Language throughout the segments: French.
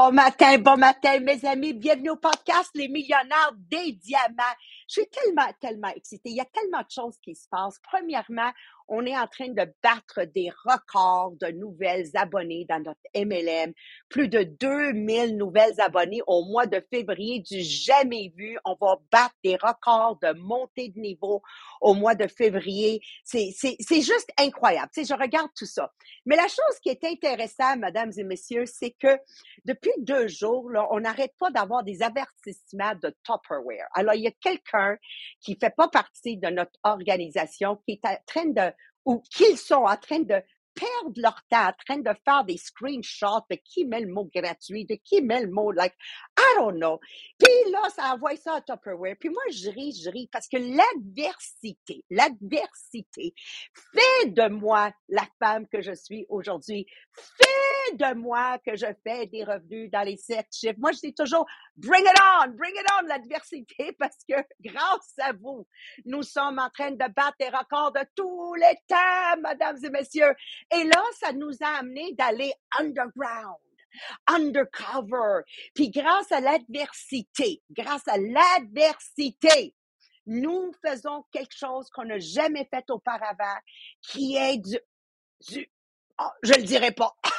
Bon matin, bon matin, mes amis. Bienvenue au podcast Les millionnaires des diamants. Je suis tellement, tellement excitée. Il y a tellement de choses qui se passent. Premièrement, on est en train de battre des records de nouvelles abonnés dans notre MLM. Plus de 2000 nouvelles abonnés au mois de février du jamais vu. On va battre des records de montée de niveau au mois de février. C'est juste incroyable. Tu sais, je regarde tout ça. Mais la chose qui est intéressante, mesdames et messieurs, c'est que depuis deux jours, là, on n'arrête pas d'avoir des avertissements de Tupperware. Alors, il y a quelqu'un qui fait pas partie de notre organisation qui est en train de ou qu'ils sont en train de perdre leur temps en train de faire des screenshots de qui met le mot gratuit, de qui met le mot like, I don't know. Puis là, ça envoie ça à Tupperware. Puis moi, je ris, je ris parce que l'adversité, l'adversité fait de moi la femme que je suis aujourd'hui. Fait de moi que je fais des revenus dans les sept chiffres. Moi, je dis toujours, bring it on, bring it on, l'adversité, parce que grâce à vous, nous sommes en train de battre des records de tous les temps, mesdames et messieurs. Et là, ça nous a amené d'aller underground undercover. Puis grâce à l'adversité, grâce à l'adversité, nous faisons quelque chose qu'on n'a jamais fait auparavant, qui est du, du oh, je le dirai pas.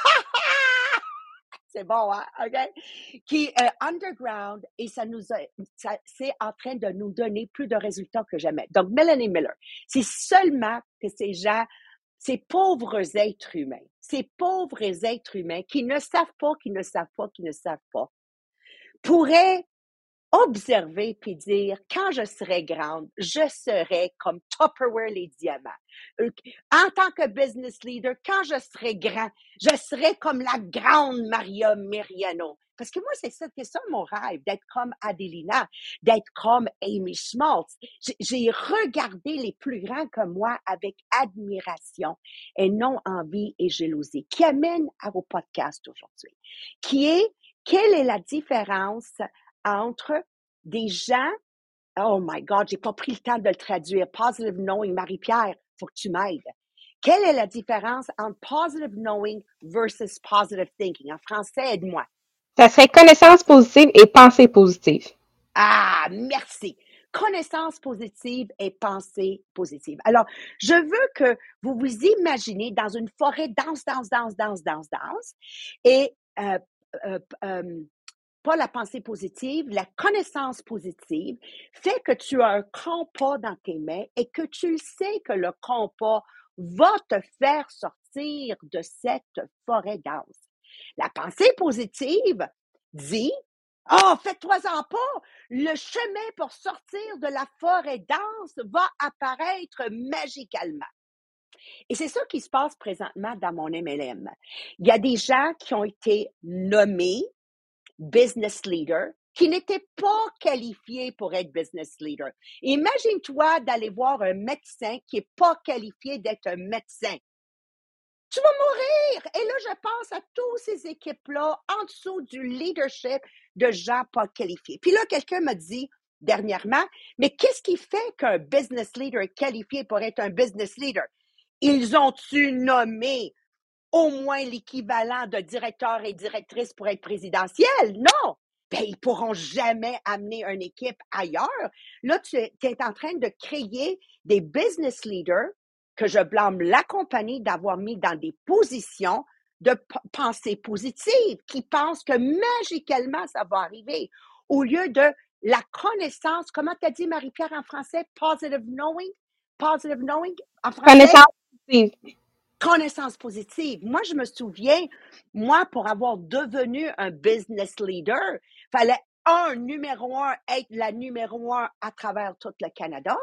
C'est bon, hein? OK? Qui est underground et ça nous a, ça, c'est en train de nous donner plus de résultats que jamais. Donc, Melanie Miller, c'est seulement que ces gens ces pauvres êtres humains, ces pauvres êtres humains qui ne savent pas, qui ne savent pas, qui ne savent pas, pourraient observer puis dire, quand je serai grande, je serai comme Tupperware les diamants. Euh, en tant que business leader, quand je serai grand, je serai comme la grande Maria Meriano. Parce que moi, c'est ça, c'est ça mon rêve, d'être comme Adelina, d'être comme Amy Schmaltz. J'ai regardé les plus grands comme moi avec admiration et non envie et jalousie, qui amène à vos podcasts aujourd'hui, qui est quelle est la différence entre des gens, oh my God, j'ai pas pris le temps de le traduire, positive knowing, Marie-Pierre, faut que tu m'aides. Quelle est la différence entre positive knowing versus positive thinking? En français, aide-moi. Ça serait connaissance positive et pensée positive. Ah, merci. Connaissance positive et pensée positive. Alors, je veux que vous vous imaginez dans une forêt danse, danse, danse, danse, danse, danse, et euh, euh, euh, pas la pensée positive, la connaissance positive fait que tu as un compas dans tes mains et que tu sais que le compas va te faire sortir de cette forêt dense. La pensée positive dit, oh, faites-toi-en pas, le chemin pour sortir de la forêt dense va apparaître magicalement. Et c'est ça qui se passe présentement dans mon MLM. Il y a des gens qui ont été nommés business leader qui n'étaient pas qualifiés pour être business leader. Imagine-toi d'aller voir un médecin qui n'est pas qualifié d'être un médecin tu vas mourir. Et là, je pense à toutes ces équipes-là en dessous du leadership de gens pas qualifiés. Puis là, quelqu'un m'a dit dernièrement, mais qu'est-ce qui fait qu'un business leader est qualifié pour être un business leader? Ils ont-tu nommé au moins l'équivalent de directeur et directrice pour être présidentiel? Non! Ben, ils pourront jamais amener une équipe ailleurs. Là, tu es en train de créer des business leaders que je blâme la compagnie d'avoir mis dans des positions de pensée positive, qui pensent que magiquement ça va arriver, au lieu de la connaissance, comment tu as dit Marie-Pierre en français, positive knowing, positive knowing? En français? Connaissance positive. Connaissance positive. Moi, je me souviens, moi, pour avoir devenu un business leader, fallait un, numéro un, être la numéro un à travers tout le Canada.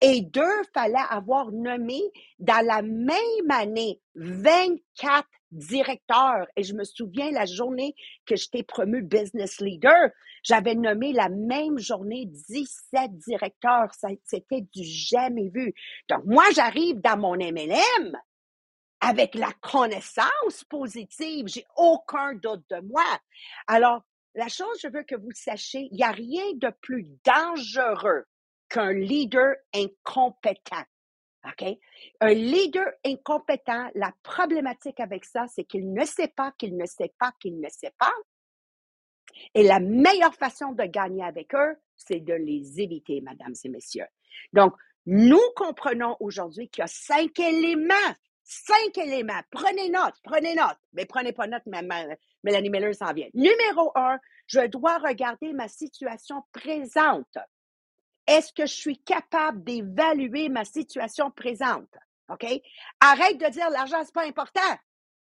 Et deux, fallait avoir nommé dans la même année 24 directeurs. Et je me souviens la journée que j'étais promu business leader, j'avais nommé la même journée 17 directeurs. C'était du jamais vu. Donc, moi, j'arrive dans mon MLM avec la connaissance positive. J'ai aucun doute de moi. Alors, la chose, je veux que vous sachiez, il n'y a rien de plus dangereux qu'un leader incompétent. OK? Un leader incompétent, la problématique avec ça, c'est qu'il ne sait pas, qu'il ne sait pas, qu'il ne sait pas. Et la meilleure façon de gagner avec eux, c'est de les éviter, mesdames et messieurs. Donc, nous comprenons aujourd'hui qu'il y a cinq éléments. Cinq éléments. Prenez note, prenez note. Mais prenez pas note, Mélanie Miller s'en vient. Numéro un, je dois regarder ma situation présente. Est-ce que je suis capable d'évaluer ma situation présente? OK? Arrête de dire l'argent, c'est pas important.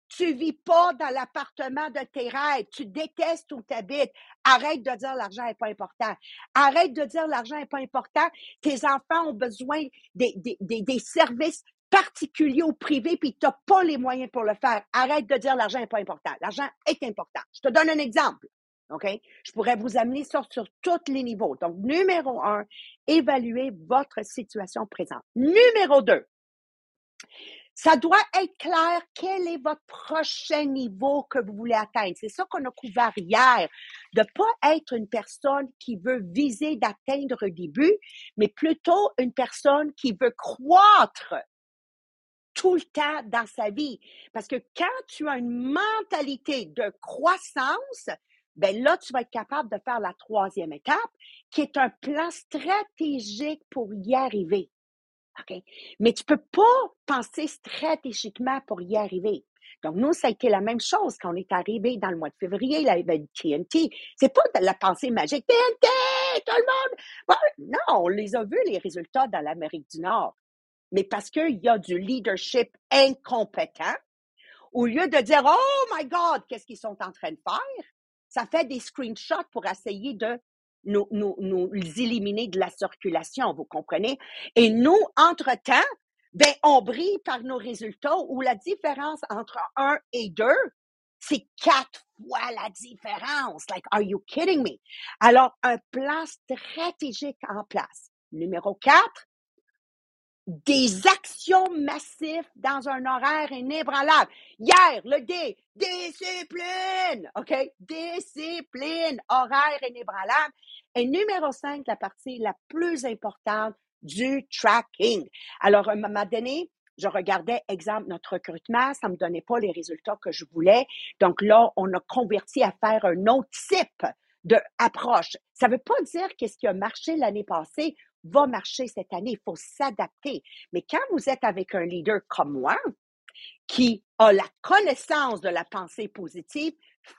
Tu vis pas dans l'appartement de tes rêves. Tu détestes où tu habites. Arrête de dire l'argent n'est pas important. Arrête de dire l'argent n'est pas important. Tes enfants ont besoin des, services particuliers ou privés, puis tu n'as pas les moyens pour le faire. Arrête de dire l'argent n'est pas important. L'argent est important. Je te donne un exemple. OK? Je pourrais vous amener ça sur tous les niveaux. Donc, numéro un, évaluez votre situation présente. Numéro deux, ça doit être clair quel est votre prochain niveau que vous voulez atteindre. C'est ça qu'on a couvert hier, de pas être une personne qui veut viser d'atteindre le début, mais plutôt une personne qui veut croître tout le temps dans sa vie. Parce que quand tu as une mentalité de croissance, ben là, tu vas être capable de faire la troisième étape, qui est un plan stratégique pour y arriver. OK? Mais tu peux pas penser stratégiquement pour y arriver. Donc, nous, ça a été la même chose quand on est arrivé dans le mois de février, il avait TNT. C'est pas de la pensée magique. TNT! Tout le monde! non, on les a vus, les résultats dans l'Amérique du Nord. Mais parce qu'il y a du leadership incompétent, au lieu de dire, oh my God, qu'est-ce qu'ils sont en train de faire? Ça fait des screenshots pour essayer de nous, nous, nous éliminer de la circulation, vous comprenez? Et nous, entre-temps, ben, on brille par nos résultats où la différence entre un et deux, c'est quatre fois la différence. Like, are you kidding me? Alors, un plan stratégique en place. Numéro quatre, des actions massives dans un horaire inébranlable. Hier, le D, discipline, OK? Discipline, horaire inébranlable. Et numéro 5, la partie la plus importante du tracking. Alors, à un moment donné, je regardais, exemple, notre recrutement, ça ne me donnait pas les résultats que je voulais. Donc là, on a converti à faire un autre type d'approche. Ça ne veut pas dire qu'est-ce qui a marché l'année passée va marcher cette année. Il faut s'adapter. Mais quand vous êtes avec un leader comme moi, qui a la connaissance de la pensée positive,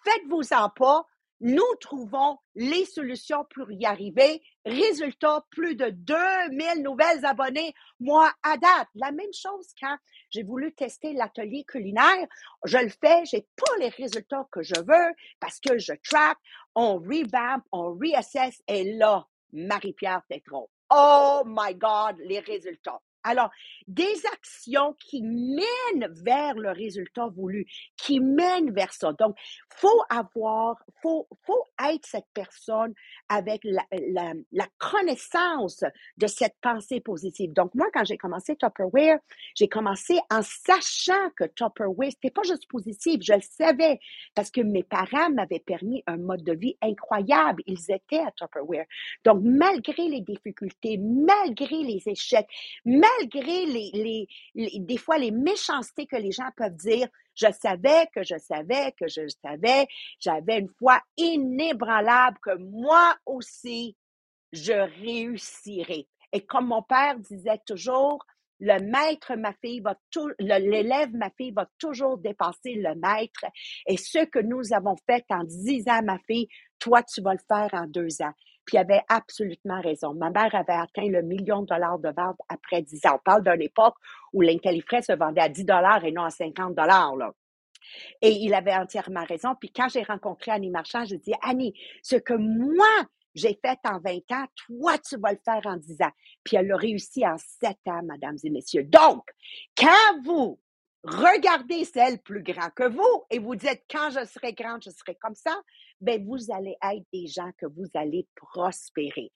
faites-vous-en pas. Nous trouvons les solutions pour y arriver. Résultat, plus de 2000 nouvelles abonnés, moi, à date. La même chose quand j'ai voulu tester l'atelier culinaire. Je le fais, j'ai pas les résultats que je veux parce que je track, on revamp, on reassess et là, Marie-Pierre Tétron, Oh my God, les résultats. Alors, des actions qui mènent vers le résultat voulu, qui mènent vers ça. Donc, faut avoir, faut, faut être cette personne avec la, connaissance de cette pensée positive. Donc, moi, quand j'ai commencé Tupperware, j'ai commencé en sachant que Tupperware, c'était pas juste positif, je le savais parce que mes parents m'avaient permis un mode de vie incroyable. Ils étaient à Tupperware. Donc, malgré les difficultés, malgré les échecs, les, les, des fois les méchancetés que les gens peuvent dire, je savais que je savais que je savais, j'avais une foi inébranlable que moi aussi, je réussirai. Et comme mon père disait toujours, le maître, ma fille, va l'élève, ma fille, va toujours dépasser le maître. Et ce que nous avons fait en dix ans, ma fille, toi, tu vas le faire en deux ans. Il avait absolument raison. Ma mère avait atteint le million de dollars de vente après 10 ans. On parle d'une époque où l'Intelifrais se vendait à 10 dollars et non à 50 dollars. Et il avait entièrement raison. Puis quand j'ai rencontré Annie Marchand, je dis Annie, ce que moi, j'ai fait en 20 ans, toi, tu vas le faire en 10 ans. Puis elle a réussi en 7 ans, mesdames et messieurs. Donc, quand vous regardez celle plus grand que vous et vous dites, quand je serai grande, je serai comme ça, ben vous allez être des gens que vous allez prospérer.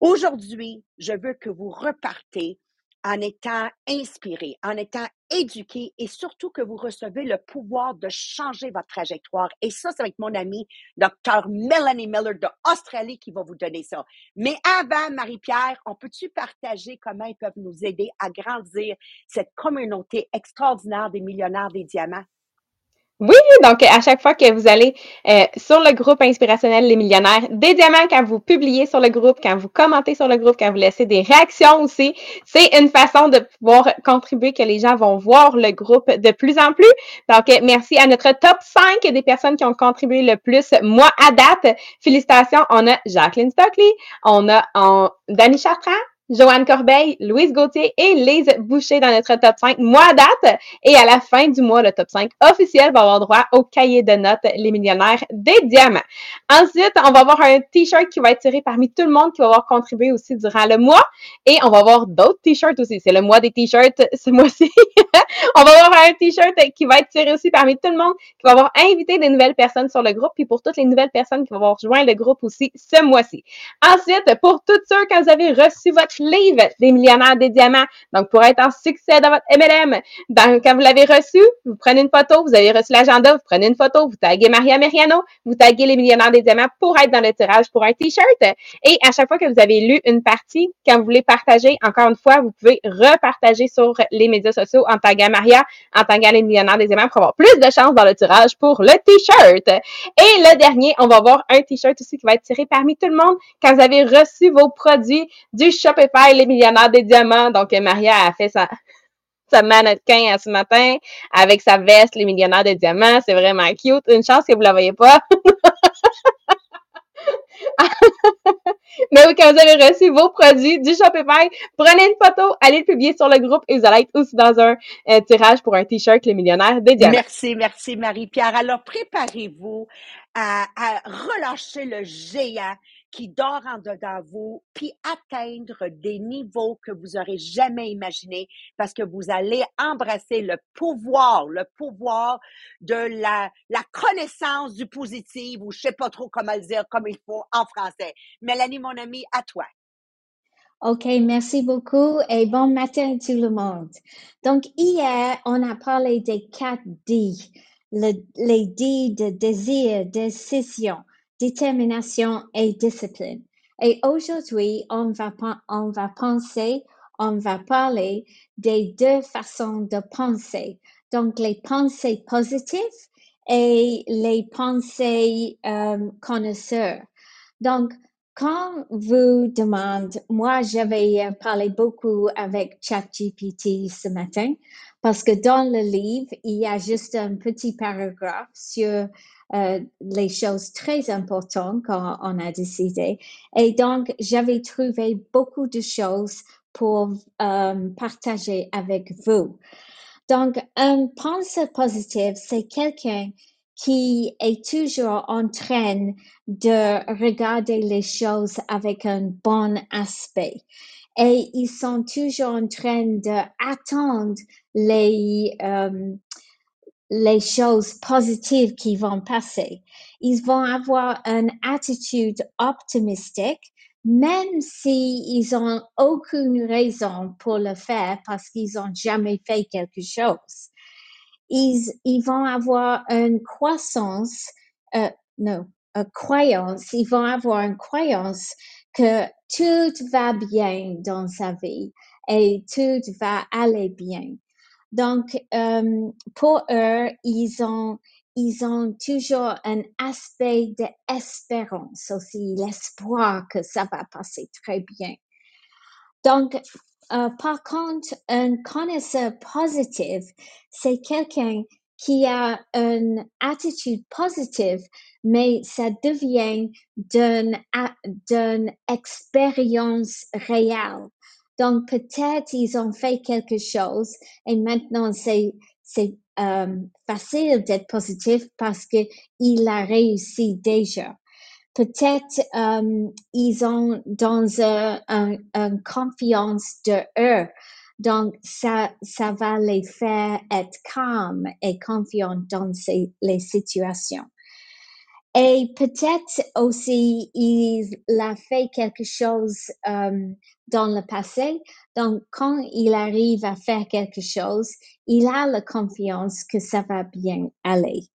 Aujourd'hui, je veux que vous repartez en étant inspiré, en étant éduqué et surtout que vous recevez le pouvoir de changer votre trajectoire. Et ça, c'est avec mon ami, Dr. Melanie Miller de Australie qui va vous donner ça. Mais avant, Marie-Pierre, on peut-tu partager comment ils peuvent nous aider à grandir cette communauté extraordinaire des millionnaires des diamants? Oui, donc à chaque fois que vous allez euh, sur le groupe inspirationnel Les Millionnaires, des diamants quand vous publiez sur le groupe, quand vous commentez sur le groupe, quand vous laissez des réactions aussi, c'est une façon de pouvoir contribuer que les gens vont voir le groupe de plus en plus. Donc, merci à notre top 5 des personnes qui ont contribué le plus. Moi, à date, félicitations, on a Jacqueline Stockley, on a en, Danny Chartrand, Joanne Corbeil, Louise Gauthier et Lise Boucher dans notre top 5 mois date. Et à la fin du mois, le top 5 officiel va avoir droit au cahier de notes Les Millionnaires des Diamants. Ensuite, on va avoir un t-shirt qui va être tiré parmi tout le monde qui va avoir contribué aussi durant le mois. Et on va avoir d'autres t-shirts aussi. C'est le mois des t-shirts ce mois-ci. on va avoir un t-shirt qui va être tiré aussi parmi tout le monde, qui va avoir invité des nouvelles personnes sur le groupe. Puis pour toutes les nouvelles personnes qui vont avoir rejoint le groupe aussi ce mois-ci. Ensuite, pour toutes ceux quand vous avez reçu votre livre des millionnaires des diamants. Donc, pour être en succès dans votre MLM, quand vous l'avez reçu, vous prenez une photo, vous avez reçu l'agenda, vous prenez une photo, vous taguez Maria Meriano, vous taguez les millionnaires des diamants pour être dans le tirage pour un t-shirt. Et à chaque fois que vous avez lu une partie, quand vous voulez partager, encore une fois, vous pouvez repartager sur les médias sociaux en taguant Maria, en taguant les millionnaires des diamants pour avoir plus de chance dans le tirage pour le t-shirt. Et le dernier, on va avoir un t-shirt aussi qui va être tiré parmi tout le monde quand vous avez reçu vos produits du Shopify les millionnaires des diamants. Donc, Maria a fait sa, sa mannequin ce matin avec sa veste, les millionnaires des diamants. C'est vraiment cute. Une chance que vous la voyez pas. Mais oui, quand vous avez reçu vos produits du Shopify, prenez une photo, allez le publier sur le groupe et vous allez être aussi dans un euh, tirage pour un t-shirt Les Millionnaires des Diamants. Merci, merci Marie-Pierre. Alors, préparez-vous à relâcher le géant qui dort en dedans vous, puis atteindre des niveaux que vous aurez jamais imaginés parce que vous allez embrasser le pouvoir, le pouvoir de la, la connaissance du positif ou je sais pas trop comment le dire comme il faut en français. Mélanie, mon amie, à toi. OK, merci beaucoup et bon matin tout le monde. Donc, hier, on a parlé des quatre D, les D de désir, décision, détermination et discipline. Et aujourd'hui, on va, on va penser, on va parler des deux façons de penser. Donc, les pensées positives et les pensées euh, connaisseurs. Donc, quand vous demandez, moi, j'avais parlé beaucoup avec ChatGPT ce matin parce que dans le livre, il y a juste un petit paragraphe sur euh, les choses très importantes quand on a décidé. Et donc, j'avais trouvé beaucoup de choses pour euh, partager avec vous. Donc, un pensée positive, c'est quelqu'un qui est toujours en train de regarder les choses avec un bon aspect. Et ils sont toujours en train d'attendre les, euh, les choses positives qui vont passer. Ils vont avoir une attitude optimistique, même s'ils ont aucune raison pour le faire parce qu'ils n'ont jamais fait quelque chose. Ils, ils vont avoir une croissance, euh, non, une croyance, ils vont avoir une croyance que tout va bien dans sa vie et tout va aller bien. Donc, euh, pour eux, ils ont, ils ont toujours un aspect d'espérance aussi, l'espoir que ça va passer très bien. Donc, euh, par contre, un connaisseur positif, c'est quelqu'un qui a une attitude positive, mais ça devient d'une, d'une expérience réelle. Donc, peut-être ils ont fait quelque chose et maintenant c'est, c'est euh, facile d'être positif parce qu'il a réussi déjà. Peut-être euh, ils ont dans une un, confiance de eux. Donc, ça, ça va les faire être calmes et confiants dans ces, les situations. Et peut-être aussi, il a fait quelque chose euh, dans le passé. Donc, quand il arrive à faire quelque chose, il a la confiance que ça va bien aller.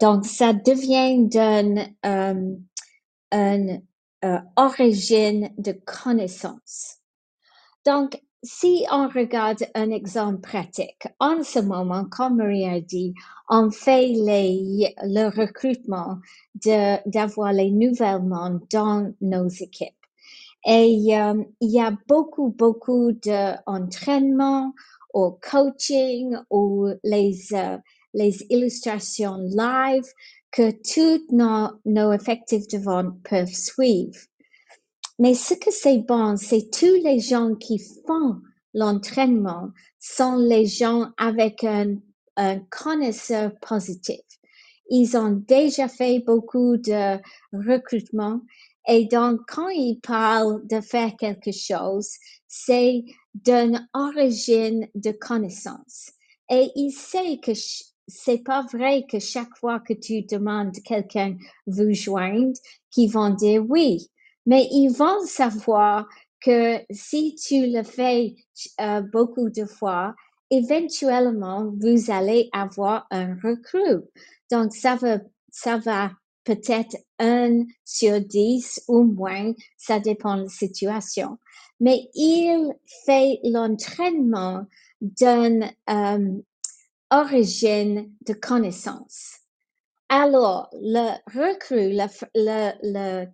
Donc, ça devient d'une euh, euh, origine de connaissance. Donc, si on regarde un exemple pratique, en ce moment, comme Marie a dit, on fait le recrutement d'avoir les nouvellement dans nos équipes. Et euh, il y a beaucoup, beaucoup d'entraînement ou coaching ou les, euh, les illustrations live que tous nos, nos effectifs de vente peuvent suivre. Mais ce que c'est bon, c'est tous les gens qui font l'entraînement sont les gens avec un, un connaisseur positif. Ils ont déjà fait beaucoup de recrutement et donc quand ils parlent de faire quelque chose, c'est d'une origine de connaissance. Et il sait que c'est pas vrai que chaque fois que tu demandes quelqu'un vous joindre, qu'ils vont dire oui mais ils vont savoir que si tu le fais euh, beaucoup de fois, éventuellement, vous allez avoir un recrue. Donc, ça va, ça va peut-être un sur dix ou moins, ça dépend de la situation. Mais il fait l'entraînement d'une euh, origine de connaissance. Alors, le recrue, le, le, le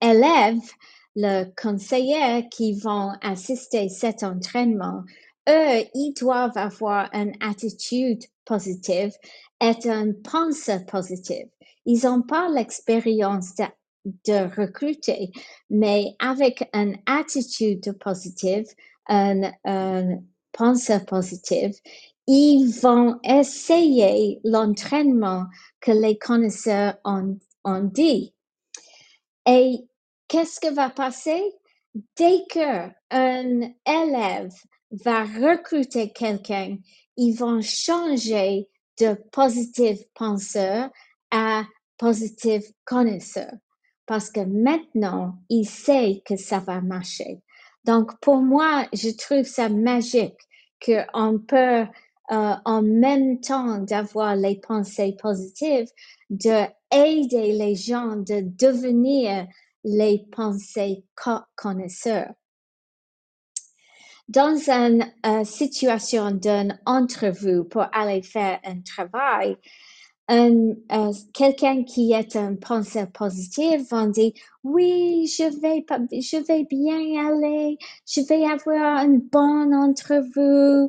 élèves, le conseiller qui vont assister à cet entraînement, eux, ils doivent avoir une attitude positive et une pensée positive. Ils n'ont pas l'expérience de, recruter, mais avec une attitude positive, une, une pensée positive, ils vont essayer l'entraînement que les connaisseurs ont dit. Et qu'est-ce que va passer? Dès qu'un élève va recruter quelqu'un, ils vont changer de positif penseur à positif connaisseur. Parce que maintenant, il sait que ça va marcher. Donc, pour moi, je trouve ça magique qu'on peut, euh, en même temps d'avoir les pensées positives, de aider les gens de devenir les pensées connaisseurs. Dans une euh, situation d'une entrevue pour aller faire un travail, euh, quelqu'un qui est un pensée positive va dire oui, je vais, je vais bien aller, je vais avoir une bonne entrevue,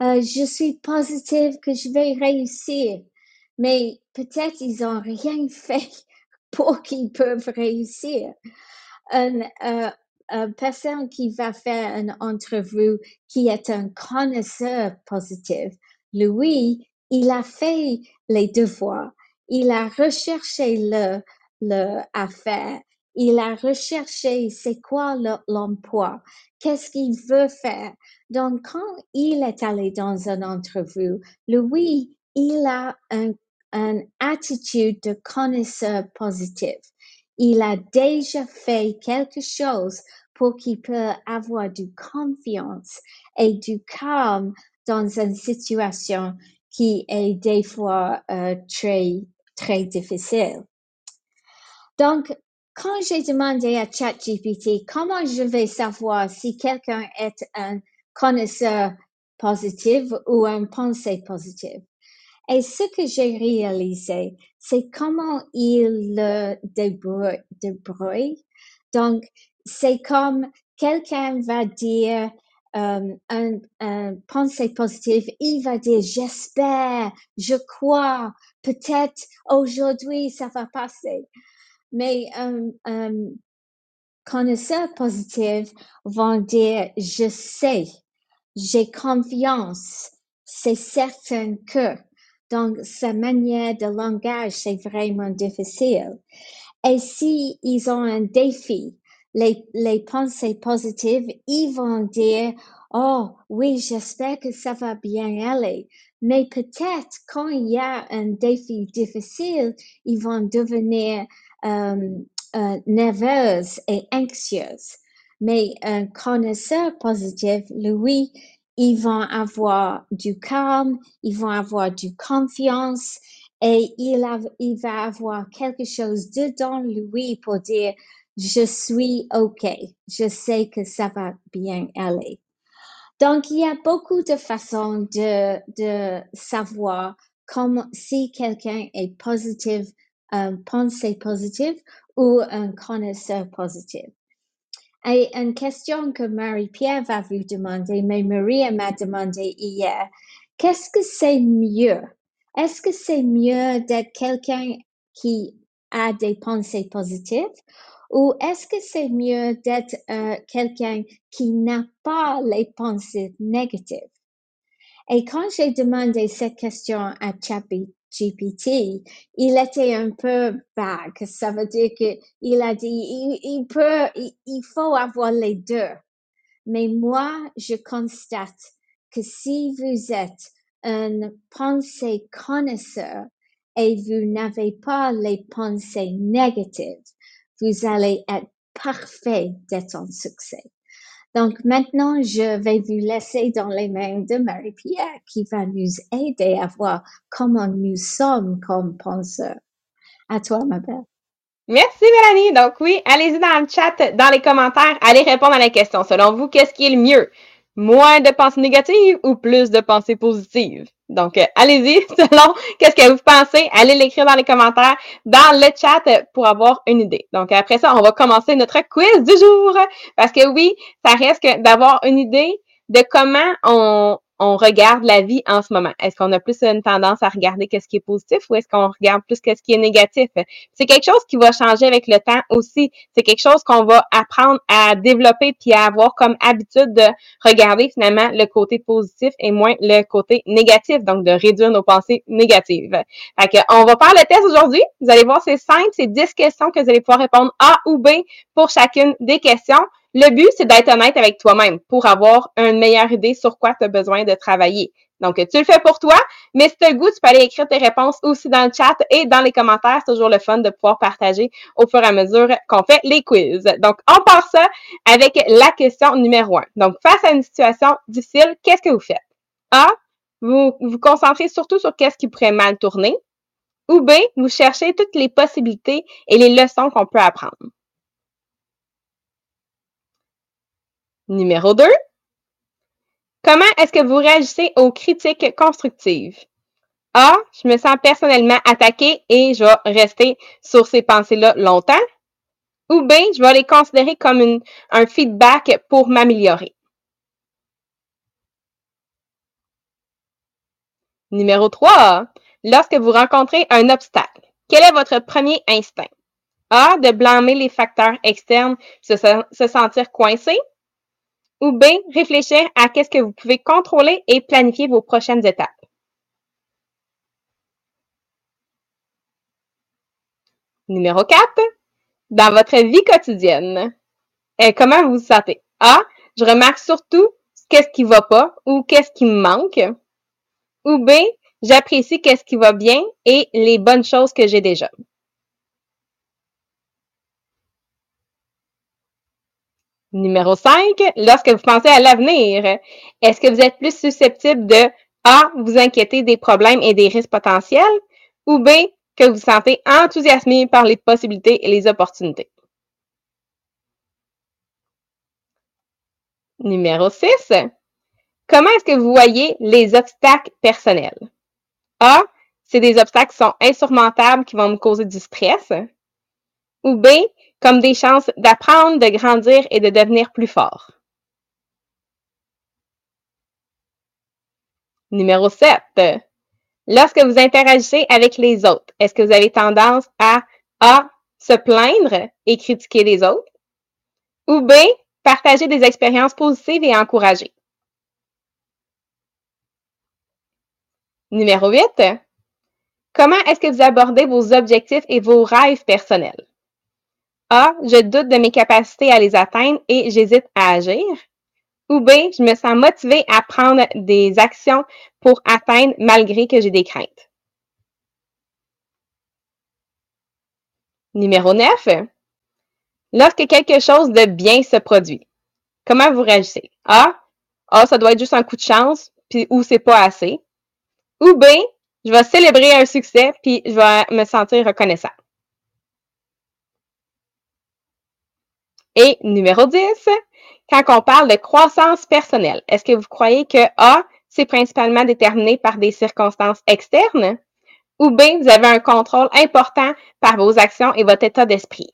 euh, je suis positive que je vais réussir mais peut-être ils n'ont rien fait pour qu'ils peuvent réussir. Une, euh, une, personne qui va faire une entrevue qui est un connaisseur positif, lui, il a fait les devoirs, il a recherché le, le affaire, il a recherché c'est quoi l'emploi, qu'est-ce qu'il veut faire? Donc, quand il est allé dans une entrevue, lui, il a un une attitude de connaisseur positif. Il a déjà fait quelque chose pour qu'il peut avoir du confiance et du calme dans une situation qui est des fois euh, très, très difficile. Donc, quand j'ai demandé à ChatGPT comment je vais savoir si quelqu'un est un connaisseur positif ou un pensée positive, et ce que j'ai réalisé, c'est comment il le débrouille. Donc, c'est comme quelqu'un va dire euh, un, pensée positive, il va dire j'espère, je crois, peut-être aujourd'hui ça va passer. Mais un, un connaisseur positif va dire je sais, j'ai confiance, c'est certain que. Donc, sa manière de langage, c'est vraiment difficile. Et si ils ont un défi, les, pensées positives, ils vont dire, oh oui, j'espère que ça va bien aller. Mais peut-être quand il y a un défi difficile, ils vont devenir euh, euh, et anxieuses. Mais un connaisseur positif, lui, ils vont avoir du calme, ils vont avoir du confiance et il, va avoir quelque chose dedans lui pour dire je suis OK, je sais que ça va bien aller. Donc, il y a beaucoup de façons de, de savoir comment, si quelqu'un est positif, un pensée positive ou un connaisseur positif. Et une question que Marie-Pierre va vous demander, mais Maria m'a demandé hier, qu'est-ce que c'est mieux? Est-ce que c'est mieux d'être quelqu'un qui a des pensées positives ou est-ce que c'est mieux d'être euh, quelqu'un qui n'a pas les pensées négatives? Et quand j'ai demandé cette question à GPT, il était un peu vague. Ça veut dire qu'il a dit, il, peut, il faut avoir les deux. Mais moi, je constate que si vous êtes un pensée connaisseur et vous n'avez pas les pensées négatives, vous allez être parfait d'être en succès. Donc maintenant, je vais vous laisser dans les mains de Marie-Pierre qui va nous aider à voir comment nous sommes comme penseurs. À toi, ma belle. Merci, Mélanie. Donc oui, allez-y dans le chat, dans les commentaires, allez répondre à la question. Selon vous, qu'est-ce qui est le mieux? moins de pensées négatives ou plus de pensées positives? Donc, euh, allez-y, selon qu'est-ce que vous pensez, allez l'écrire dans les commentaires, dans le chat pour avoir une idée. Donc, après ça, on va commencer notre quiz du jour. Parce que oui, ça reste d'avoir une idée de comment on, on regarde la vie en ce moment? Est-ce qu'on a plus une tendance à regarder qu'est-ce qui est positif ou est-ce qu'on regarde plus qu'est-ce qui est négatif? C'est quelque chose qui va changer avec le temps aussi. C'est quelque chose qu'on va apprendre à développer puis à avoir comme habitude de regarder finalement le côté positif et moins le côté négatif. Donc, de réduire nos pensées négatives. Fait que, on va faire le test aujourd'hui. Vous allez voir, c'est simple. C'est 10 questions que vous allez pouvoir répondre A ou B pour chacune des questions. Le but, c'est d'être honnête avec toi-même pour avoir une meilleure idée sur quoi tu as besoin de travailler. Donc, tu le fais pour toi, mais si tu as le goût, tu peux aller écrire tes réponses aussi dans le chat et dans les commentaires. C'est toujours le fun de pouvoir partager au fur et à mesure qu'on fait les quiz. Donc, on part ça avec la question numéro un. Donc, face à une situation difficile, qu'est-ce que vous faites? A, vous vous concentrez surtout sur qu'est-ce qui pourrait mal tourner. Ou B, vous cherchez toutes les possibilités et les leçons qu'on peut apprendre. Numéro 2. Comment est-ce que vous réagissez aux critiques constructives? A. Je me sens personnellement attaqué et je vais rester sur ces pensées-là longtemps. Ou B. Je vais les considérer comme un feedback pour m'améliorer. Numéro 3. Lorsque vous rencontrez un obstacle, quel est votre premier instinct? A. De blâmer les facteurs externes, se, se sentir coincé. Ou B, réfléchir à qu'est-ce que vous pouvez contrôler et planifier vos prochaines étapes. Numéro 4. Dans votre vie quotidienne, eh, comment vous vous sentez? A. Je remarque surtout qu'est-ce qui va pas ou qu'est-ce qui me manque. Ou B. J'apprécie qu'est-ce qui va bien et les bonnes choses que j'ai déjà. Numéro 5, lorsque vous pensez à l'avenir, est-ce que vous êtes plus susceptible de A, vous inquiéter des problèmes et des risques potentiels ou B, que vous vous sentez enthousiasmé par les possibilités et les opportunités? Numéro 6, comment est-ce que vous voyez les obstacles personnels? A, c'est des obstacles qui sont insurmontables qui vont me causer du stress. Ou B, comme des chances d'apprendre, de grandir et de devenir plus fort. Numéro 7. Lorsque vous interagissez avec les autres, est-ce que vous avez tendance à A. se plaindre et critiquer les autres? Ou B. partager des expériences positives et encourager? Numéro 8. Comment est-ce que vous abordez vos objectifs et vos rêves personnels? A. Je doute de mes capacités à les atteindre et j'hésite à agir. Ou B. Je me sens motivée à prendre des actions pour atteindre malgré que j'ai des craintes. Numéro 9. Lorsque quelque chose de bien se produit, comment vous réagissez? A. A, ça doit être juste un coup de chance, puis ou c'est pas assez. Ou B. Je vais célébrer un succès, puis je vais me sentir reconnaissant. Et numéro 10, quand on parle de croissance personnelle, est-ce que vous croyez que A, c'est principalement déterminé par des circonstances externes ou B, vous avez un contrôle important par vos actions et votre état d'esprit?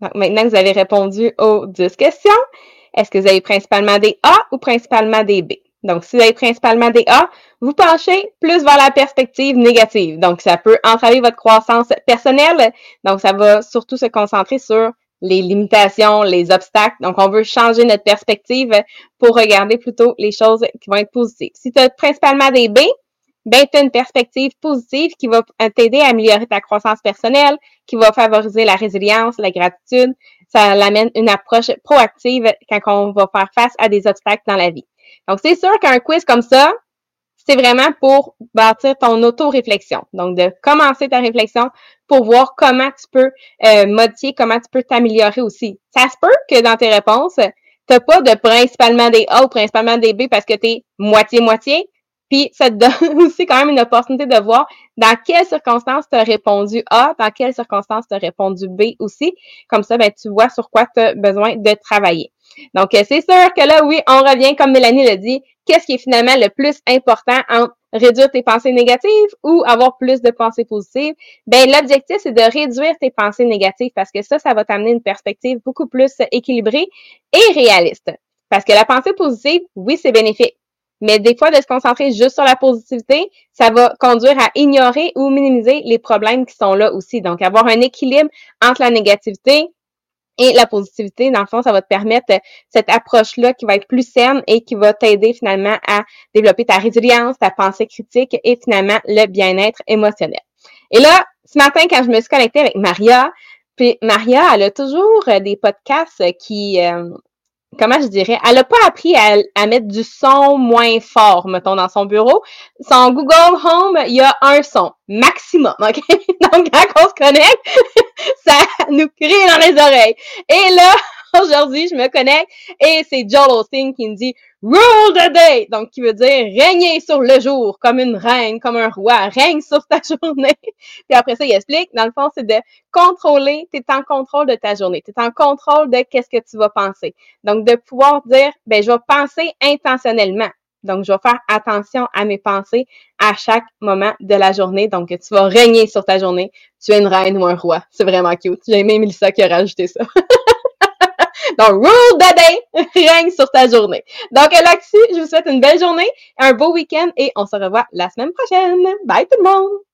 Donc, maintenant que vous avez répondu aux 10 questions, est-ce que vous avez principalement des A ou principalement des B? Donc, si vous avez principalement des A, vous penchez plus vers la perspective négative. Donc, ça peut entraver votre croissance personnelle. Donc, ça va surtout se concentrer sur les limitations, les obstacles. Donc, on veut changer notre perspective pour regarder plutôt les choses qui vont être positives. Si tu as principalement des B, ben, tu as une perspective positive qui va t'aider à améliorer ta croissance personnelle, qui va favoriser la résilience, la gratitude. Ça l'amène une approche proactive quand on va faire face à des obstacles dans la vie. Donc, c'est sûr qu'un quiz comme ça, c'est vraiment pour bâtir ton auto-réflexion. Donc, de commencer ta réflexion pour voir comment tu peux euh, modifier, comment tu peux t'améliorer aussi. Ça se peut que dans tes réponses, tu n'as pas de principalement des A ou principalement des B parce que tu es moitié-moitié. Puis, ça te donne aussi quand même une opportunité de voir dans quelles circonstances tu as répondu A, dans quelles circonstances tu as répondu B aussi. Comme ça, ben, tu vois sur quoi tu as besoin de travailler. Donc, euh, c'est sûr que là, oui, on revient, comme Mélanie l'a dit, qu'est-ce qui est finalement le plus important en réduire tes pensées négatives ou avoir plus de pensées positives? Ben, l'objectif, c'est de réduire tes pensées négatives parce que ça, ça va t'amener une perspective beaucoup plus équilibrée et réaliste. Parce que la pensée positive, oui, c'est bénéfique. Mais des fois, de se concentrer juste sur la positivité, ça va conduire à ignorer ou minimiser les problèmes qui sont là aussi. Donc, avoir un équilibre entre la négativité et la positivité, dans le fond, ça va te permettre cette approche-là qui va être plus saine et qui va t'aider finalement à développer ta résilience, ta pensée critique et finalement le bien-être émotionnel. Et là, ce matin, quand je me suis connectée avec Maria, puis Maria, elle a toujours des podcasts qui, euh, comment je dirais, elle n'a pas appris à, mettre du son moins fort, mettons, dans son bureau. Son Google Home, il y a un son maximum, OK? Donc, quand on se connecte, ça nous crie dans les oreilles. Et là, aujourd'hui, je me connecte et c'est Joel qui me dit Rule the day, donc qui veut dire régner sur le jour comme une reine, comme un roi, règne sur ta journée. Puis après ça, il explique, dans le fond, c'est de contrôler, tu es en contrôle de ta journée, tu es en contrôle de qu'est-ce que tu vas penser. Donc de pouvoir dire, ben je vais penser intentionnellement. Donc, je vais faire attention à mes pensées à chaque moment de la journée. Donc, tu vas régner sur ta journée. Tu es une reine ou un roi. C'est vraiment cute. J'ai aimé Melissa qui a rajouté ça. Donc, rule the day, règne sur ta journée. Donc, là-dessus, je vous souhaite une belle journée, un beau week-end et on se revoit la semaine prochaine. Bye tout le monde!